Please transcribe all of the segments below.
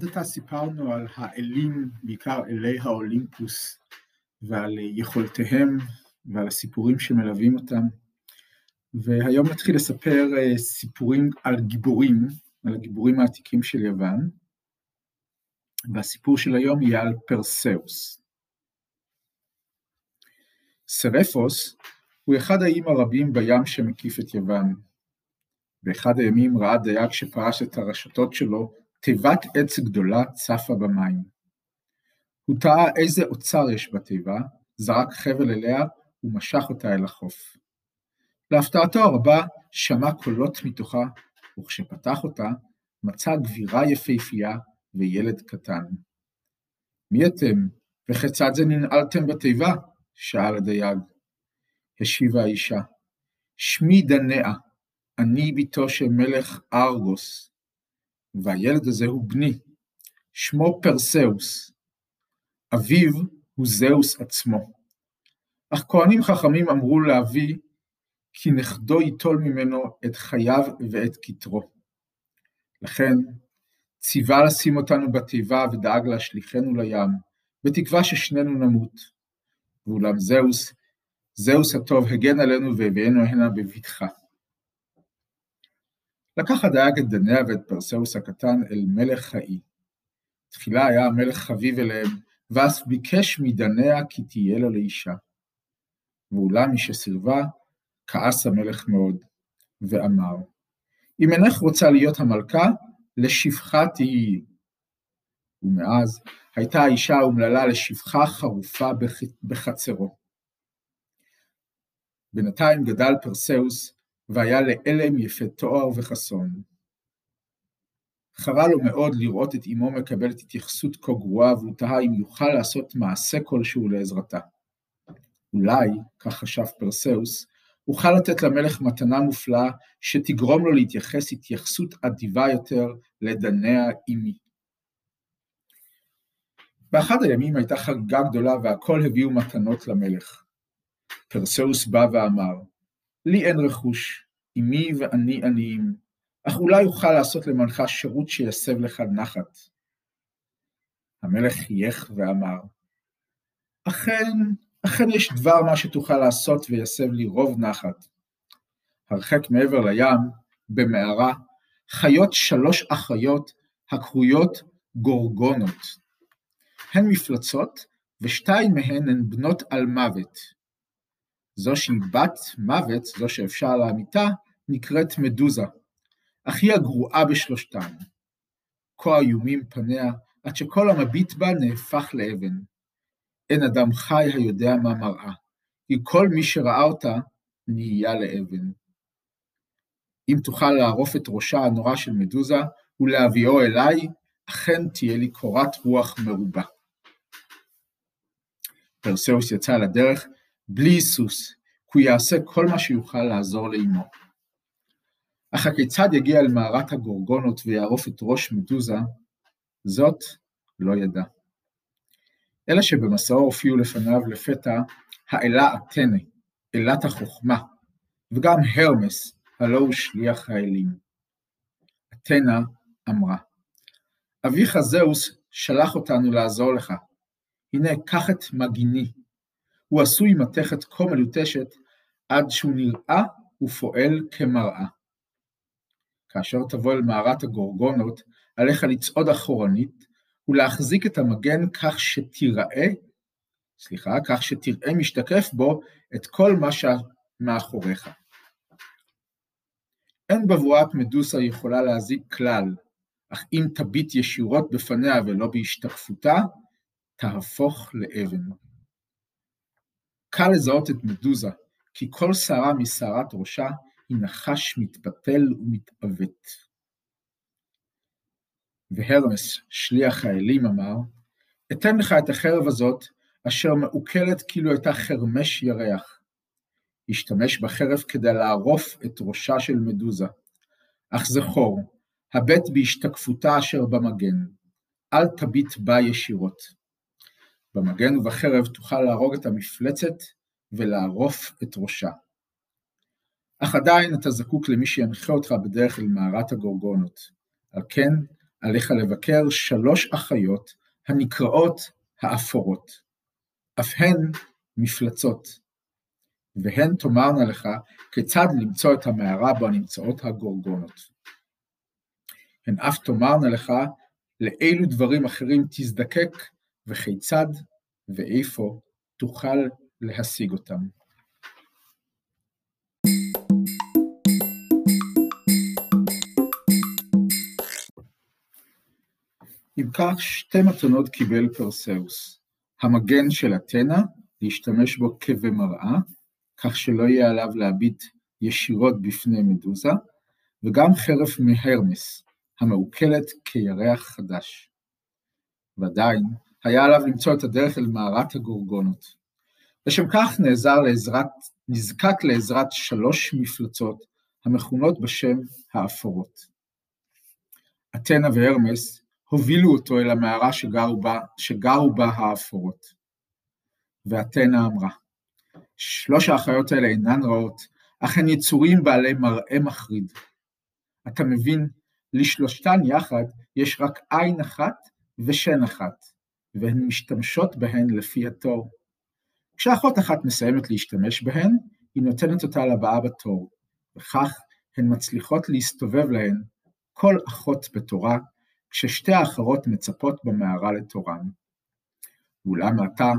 עד עתה סיפרנו על האלים, בעיקר אלי האולימפוס, ועל יכולותיהם ועל הסיפורים שמלווים אותם. והיום נתחיל לספר אה, סיפורים על גיבורים, על הגיבורים העתיקים של יוון, והסיפור של היום יהיה על פרסאוס. סרפוס הוא אחד האיים הרבים בים שמקיף את יוון. באחד הימים ראה דייג שפרש את הרשתות שלו, תיבת עץ גדולה צפה במים. הוא טעה איזה אוצר יש בתיבה, זרק חבל אליה ומשך אותה אל החוף. להפתעתו הרבה שמע קולות מתוכה, וכשפתח אותה מצא גבירה יפהפייה וילד קטן. מי אתם, וכיצד זה ננעלתם בתיבה? שאל הדייג. השיבה האישה, שמי דנאה, אני בתו של מלך ארגוס, והילד הזה הוא בני, שמו פרסאוס, אביו הוא זהוס עצמו. אך כהנים חכמים אמרו לאבי, כי נכדו ייטול ממנו את חייו ואת כתרו. לכן ציווה לשים אותנו בתיבה ודאג להשליכנו לים, בתקווה ששנינו נמות. ואולם זהוס, זהוס הטוב הגן עלינו והביאנו הנה בבטחה. לקח הדייג את דניה ואת פרסאוס הקטן אל מלך חאי. תחילה היה המלך חביב אליהם, ואף ביקש מדניה כי תהיה לו לאישה. ואולם משסירבה, כעס המלך מאוד, ואמר, אם אינך רוצה להיות המלכה, לשפחה תהיי. ומאז הייתה האישה האומללה לשפחה חרופה בחצרו. בינתיים גדל פרסאוס, והיה לאלם יפה תואר וחסון. חרה לו מאוד לראות את אמו מקבלת התייחסות כה גרועה, והוא תהה אם יוכל לעשות מעשה כלשהו לעזרתה. אולי, כך חשב פרסאוס, אוכל לתת למלך מתנה מופלאה שתגרום לו להתייחס התייחסות אדיבה יותר לדניה אמי. באחד הימים הייתה חגיגה גדולה והכל הביאו מתנות למלך. פרסאוס בא ואמר, לי אין רכוש, אמי ואני עניים, אך אולי אוכל לעשות למנחה שירות שיסב לך נחת. המלך חייך ואמר, אכן, אכן יש דבר מה שתוכל לעשות ויסב לי רוב נחת. הרחק מעבר לים, במערה, חיות שלוש אחיות הקרויות גורגונות. הן מפלצות, ושתיים מהן הן בנות על מוות. זו שהיא בת מוות, זו שאפשר להמיתה, נקראת מדוזה, אך היא הגרועה בשלושתן. כה איומים פניה, עד שכל המביט בה נהפך לאבן. אין אדם חי היודע מה מראה, כי כל מי שראה אותה נהיה לאבן. אם תוכל לערוף את ראשה הנורא של מדוזה ולהביאו אליי, אכן תהיה לי קורת רוח מרובה. פרסאוס יצא לדרך בלי היסוס, כי הוא יעשה כל מה שיוכל לעזור לאמו. אך הכיצד יגיע אל מערת הגורגונות ויערוף את ראש מדוזה, זאת לא ידע. אלא שבמסעו הופיעו לפניו לפתע האלה אתנה, אלת החוכמה, וגם הרמס, הלא הוא שליח האלים. אתנה אמרה, אביך זהוס שלח אותנו לעזור לך. הנה, קח את מגיני. הוא עשוי מתכת כה מלוטשת, עד שהוא נראה ופועל כמראה. כאשר תבוא אל מערת הגורגונות, עליך לצעוד אחורנית, ולהחזיק את המגן כך שתיראה, סליחה, כך שתראה משתקף בו את כל מה שמאחוריך. אין בבואת מדוסה יכולה להזיק כלל, אך אם תביט ישירות בפניה ולא בהשתקפותה, תהפוך לאבן. קל לזהות את מדוזה, כי כל שערה משערת ראשה היא נחש מתפתל ומתעוות. והרמס, שליח האלים, אמר, אתן לך את החרב הזאת, אשר מעוקלת כאילו הייתה חרמש ירח. השתמש בחרב כדי לערוף את ראשה של מדוזה. אך זכור, הבט בהשתקפותה אשר במגן, אל תביט בה ישירות. במגן ובחרב תוכל להרוג את המפלצת ולערוף את ראשה. אך עדיין אתה זקוק למי שינחה אותך בדרך אל מערת הגורגונות. על כן, עליך לבקר שלוש אחיות הנקראות האפורות, אף הן מפלצות, והן תאמרנה לך כיצד למצוא את המערה בה נמצאות הגורגונות. הן אף תאמרנה לך לאילו דברים אחרים תזדקק וכיצד ואיפה תוכל להשיג אותם. אם כך, שתי מתנות קיבל פרסאוס, המגן של אתנה, להשתמש בו כבמראה, כך שלא יהיה עליו להביט ישירות בפני מדוזה, וגם חרף מהרמס, המעוקלת כירח חדש. ועדיין, היה עליו למצוא את הדרך אל מערת הגורגונות. לשם כך נעזר לעזרת, נזקק לעזרת שלוש מפלצות המכונות בשם האפורות. אתנה והרמס הובילו אותו אל המערה שגרו בה, שגרו בה האפורות. ואתנה אמרה, שלוש האחיות האלה אינן רעות, אך הן יצורים בעלי מראה מחריד. אתה מבין, לשלושתן יחד יש רק עין אחת ושן אחת, והן משתמשות בהן לפי התור. כשאחות אחת מסיימת להשתמש בהן, היא נותנת אותה לבאה בתור, וכך הן מצליחות להסתובב להן, כל אחות בתורה, כששתי האחרות מצפות במערה לתורן. אולם אתה,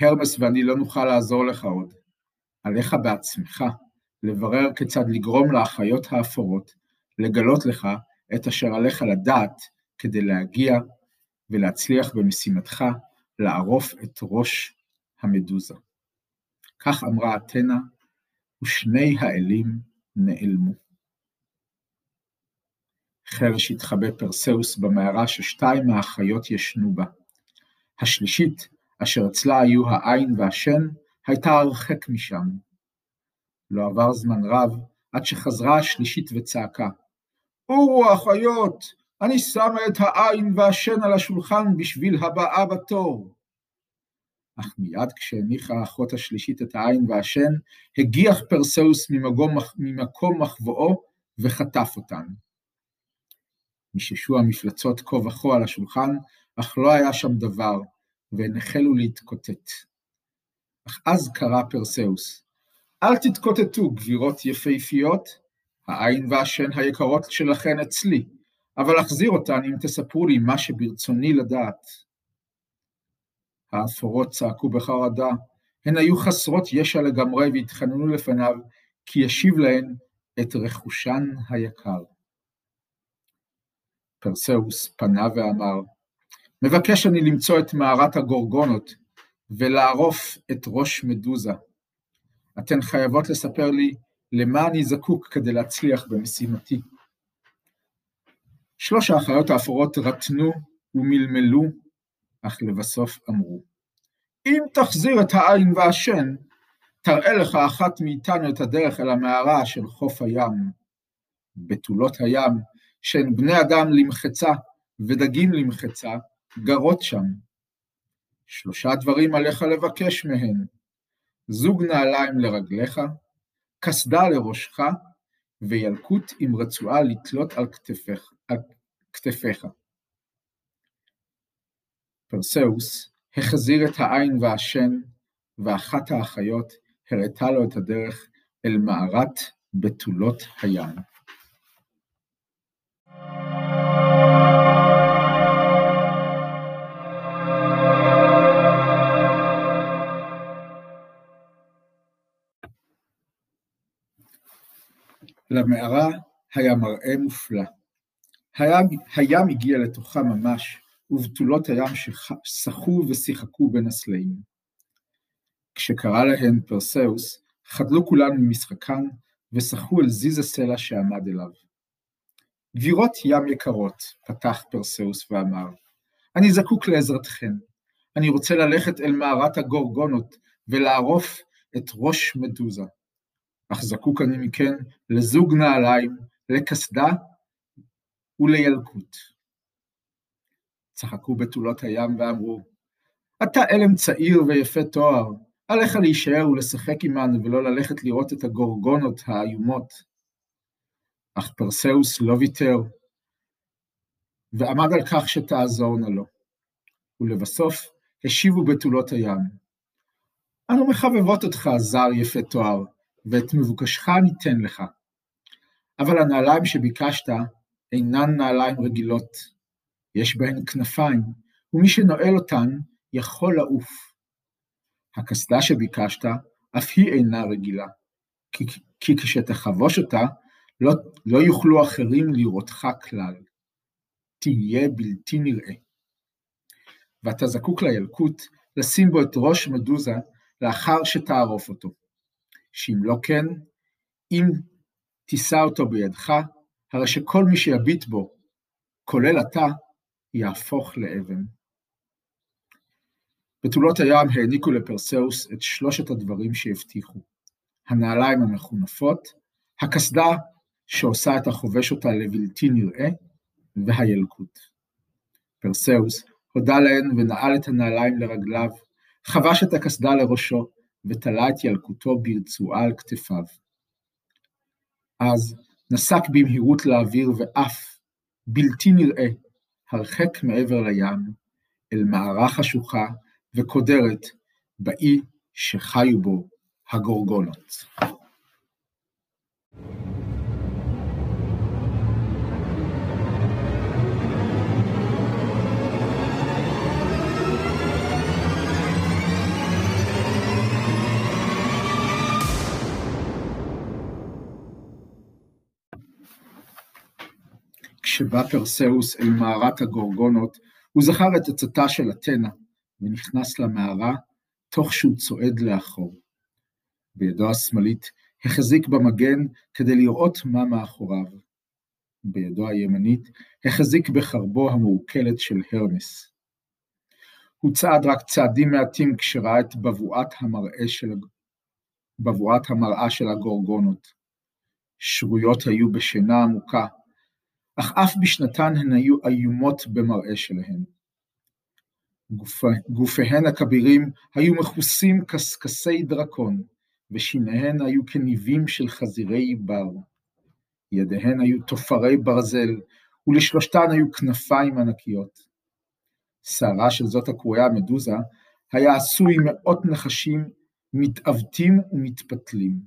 הרמס ואני לא נוכל לעזור לך עוד. עליך בעצמך לברר כיצד לגרום לאחיות האפורות לגלות לך את אשר עליך לדעת כדי להגיע ולהצליח במשימתך לערוף את ראש המדוזה. כך אמרה אתנה, ושני האלים נעלמו. חרש התחבא פרסאוס במערה ששתיים מהאחיות ישנו בה. השלישית, אשר אצלה היו העין והשן, הייתה הרחק משם. לא עבר זמן רב עד שחזרה השלישית וצעקה, אורו אחיות, אני שמה את העין והשן על השולחן בשביל הבאה בתור. אך מיד כשהניחה האחות השלישית את העין והשן, הגיח פרסאוס ממקום, ממקום מחבואו וחטף אותן. מיששו המפלצות כה וכה על השולחן, אך לא היה שם דבר, והן החלו להתקוטט. אך אז קרא פרסאוס, אל תתקוטטו, גבירות יפהפיות, העין והשן היקרות שלכן אצלי, אבל אחזיר אותן אם תספרו לי מה שברצוני לדעת. האפורות צעקו בחרדה, הן היו חסרות ישע לגמרי והתחננו לפניו, כי ישיב להן את רכושן היקר. פרסאוס פנה ואמר, מבקש אני למצוא את מערת הגורגונות ולערוף את ראש מדוזה. אתן חייבות לספר לי למה אני זקוק כדי להצליח במשימתי. שלוש האחיות האפורות רטנו ומלמלו, אך לבסוף אמרו, אם תחזיר את העין והשן, תראה לך אחת מאיתנו את הדרך אל המערה של חוף הים. בתולות הים, שהן בני אדם למחצה ודגים למחצה, גרות שם. שלושה דברים עליך לבקש מהן, זוג נעליים לרגליך, קסדה לראשך, וילקוט עם רצועה לתלות על כתפיך. על כתפיך. פרסאוס החזיר את העין והשן, ואחת האחיות הראתה לו את הדרך אל מערת בתולות הים. למערה היה מראה מופלא. הים, הים הגיע לתוכה ממש, ובתולות הים ששחו ושיחקו בין הסלעים. כשקרא להן פרסאוס, חדלו כולן ממשחקן, ושחו אל זיז הסלע שעמד אליו. גבירות ים יקרות, פתח פרסאוס ואמר, אני זקוק לעזרתכן. אני רוצה ללכת אל מערת הגורגונות ולערוף את ראש מדוזה. אך זקוק אני מכן לזוג נעליים, לקסדה ולילקוט. צחקו בתולות הים ואמרו, אתה אלם צעיר ויפה תואר, עליך להישאר ולשחק עמנו ולא ללכת לראות את הגורגונות האיומות. אך פרסאוס לא ויתר, ועמד על כך שתעזורנה לו. ולבסוף השיבו בתולות הים. אנו מחבבות אותך, זר יפה תואר, ואת מבוקשך ניתן לך. אבל הנעליים שביקשת אינן נעליים רגילות, יש בהן כנפיים, ומי שנועל אותן יכול לעוף. הקסדה שביקשת, אף היא אינה רגילה, כי, כי כשתחבוש אותה, לא, לא יוכלו אחרים לראותך כלל. תהיה בלתי נראה. ואתה זקוק לילקוט, לשים בו את ראש מדוזה לאחר שתערוף אותו. שאם לא כן, אם תישא אותו בידך, הרי שכל מי שיביט בו, כולל אתה, יהפוך לאבן. בתולות הים העניקו לפרסאוס את שלושת הדברים שהבטיחו, הנעליים המחונפות, הקסדה שעושה את החובש אותה לבלתי נראה, והילקוט. פרסאוס הודה להן ונעל את הנעליים לרגליו, חבש את הקסדה לראשו, ותלה את ילקוטו ברצועה על כתפיו. אז נסק במהירות לאוויר ועף, בלתי נראה, הרחק מעבר לים, אל מערה חשוכה וקודרת, באי שחיו בו הגורגונות. כשבא פרסאוס אל מערת הגורגונות, הוא זכר את עצתה של אתנה, ונכנס למערה, תוך שהוא צועד לאחור. בידו השמאלית החזיק במגן כדי לראות מה מאחוריו. בידו הימנית החזיק בחרבו המעוקלת של הרמס. הוא צעד רק צעדים מעטים כשראה את בבואת המראה של, בבואת המראה של הגורגונות. שרויות היו בשינה עמוקה, אך אף בשנתן הן היו איומות במראה שלהן. גופ... גופיהן הכבירים היו מכוסים קשקשי דרקון, ושיניהן היו כניבים של חזירי בר. ידיהן היו תופרי ברזל, ולשלושתן היו כנפיים ענקיות. שערה של זאת הקרויה מדוזה היה עשוי מאות נחשים מתעוותים ומתפתלים.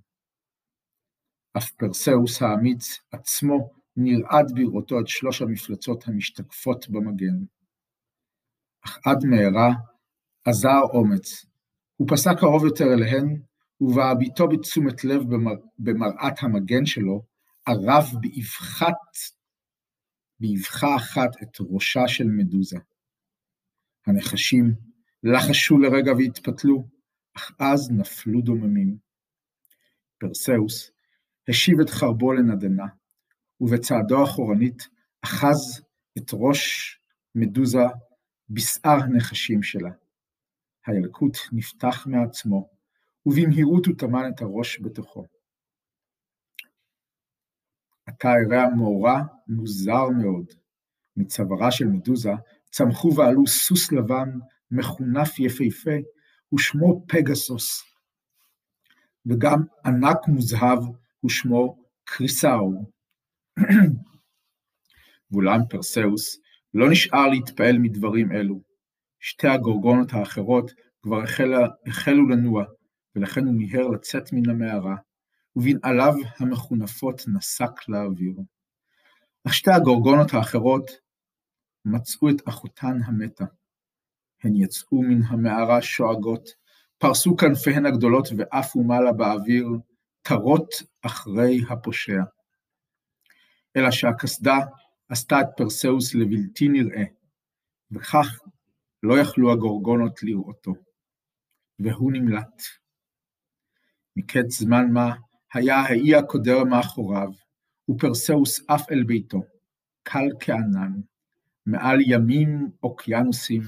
אף פרסאוס האמיץ עצמו נרעד בראותו את שלוש המפלצות המשתקפות במגן. אך עד מהרה עזר אומץ, הוא פסק קרוב יותר אליהן, ובהביטו בתשומת לב במר... במראת המגן שלו, ערב באבחת, באבחה אחת את ראשה של מדוזה. הנחשים לחשו לרגע והתפתלו, אך אז נפלו דוממים. פרסאוס השיב את חרבו לנדנה, ובצעדו האחורנית אחז את ראש מדוזה בשאר הנחשים שלה. הילקוט נפתח מעצמו, ובמהירות הוא טמן את הראש בתוכו. עתה הראה מאורע מוזר מאוד. מצווארה של מדוזה צמחו ועלו סוס לבן מחונף יפהפה, ושמו פגסוס, וגם ענק מוזהב ושמו קריסאו. ואולם פרסאוס לא נשאר להתפעל מדברים אלו. שתי הגורגונות האחרות כבר החלה, החלו לנוע, ולכן הוא מיהר לצאת מן המערה, ובנעליו המחונפות נסק לאוויר. אך שתי הגורגונות האחרות מצאו את אחותן המתה. הן יצאו מן המערה שואגות, פרסו כנפיהן הגדולות ועפו מעלה באוויר, תרות אחרי הפושע. אלא שהקסדה עשתה את פרסאוס לבלתי נראה, וכך לא יכלו הגורגונות לראותו, והוא נמלט. מקץ זמן מה היה האי הקודר מאחוריו, ופרסאוס עף אל ביתו, קל כענן, מעל ימים, אוקיינוסים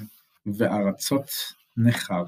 וארצות נכר.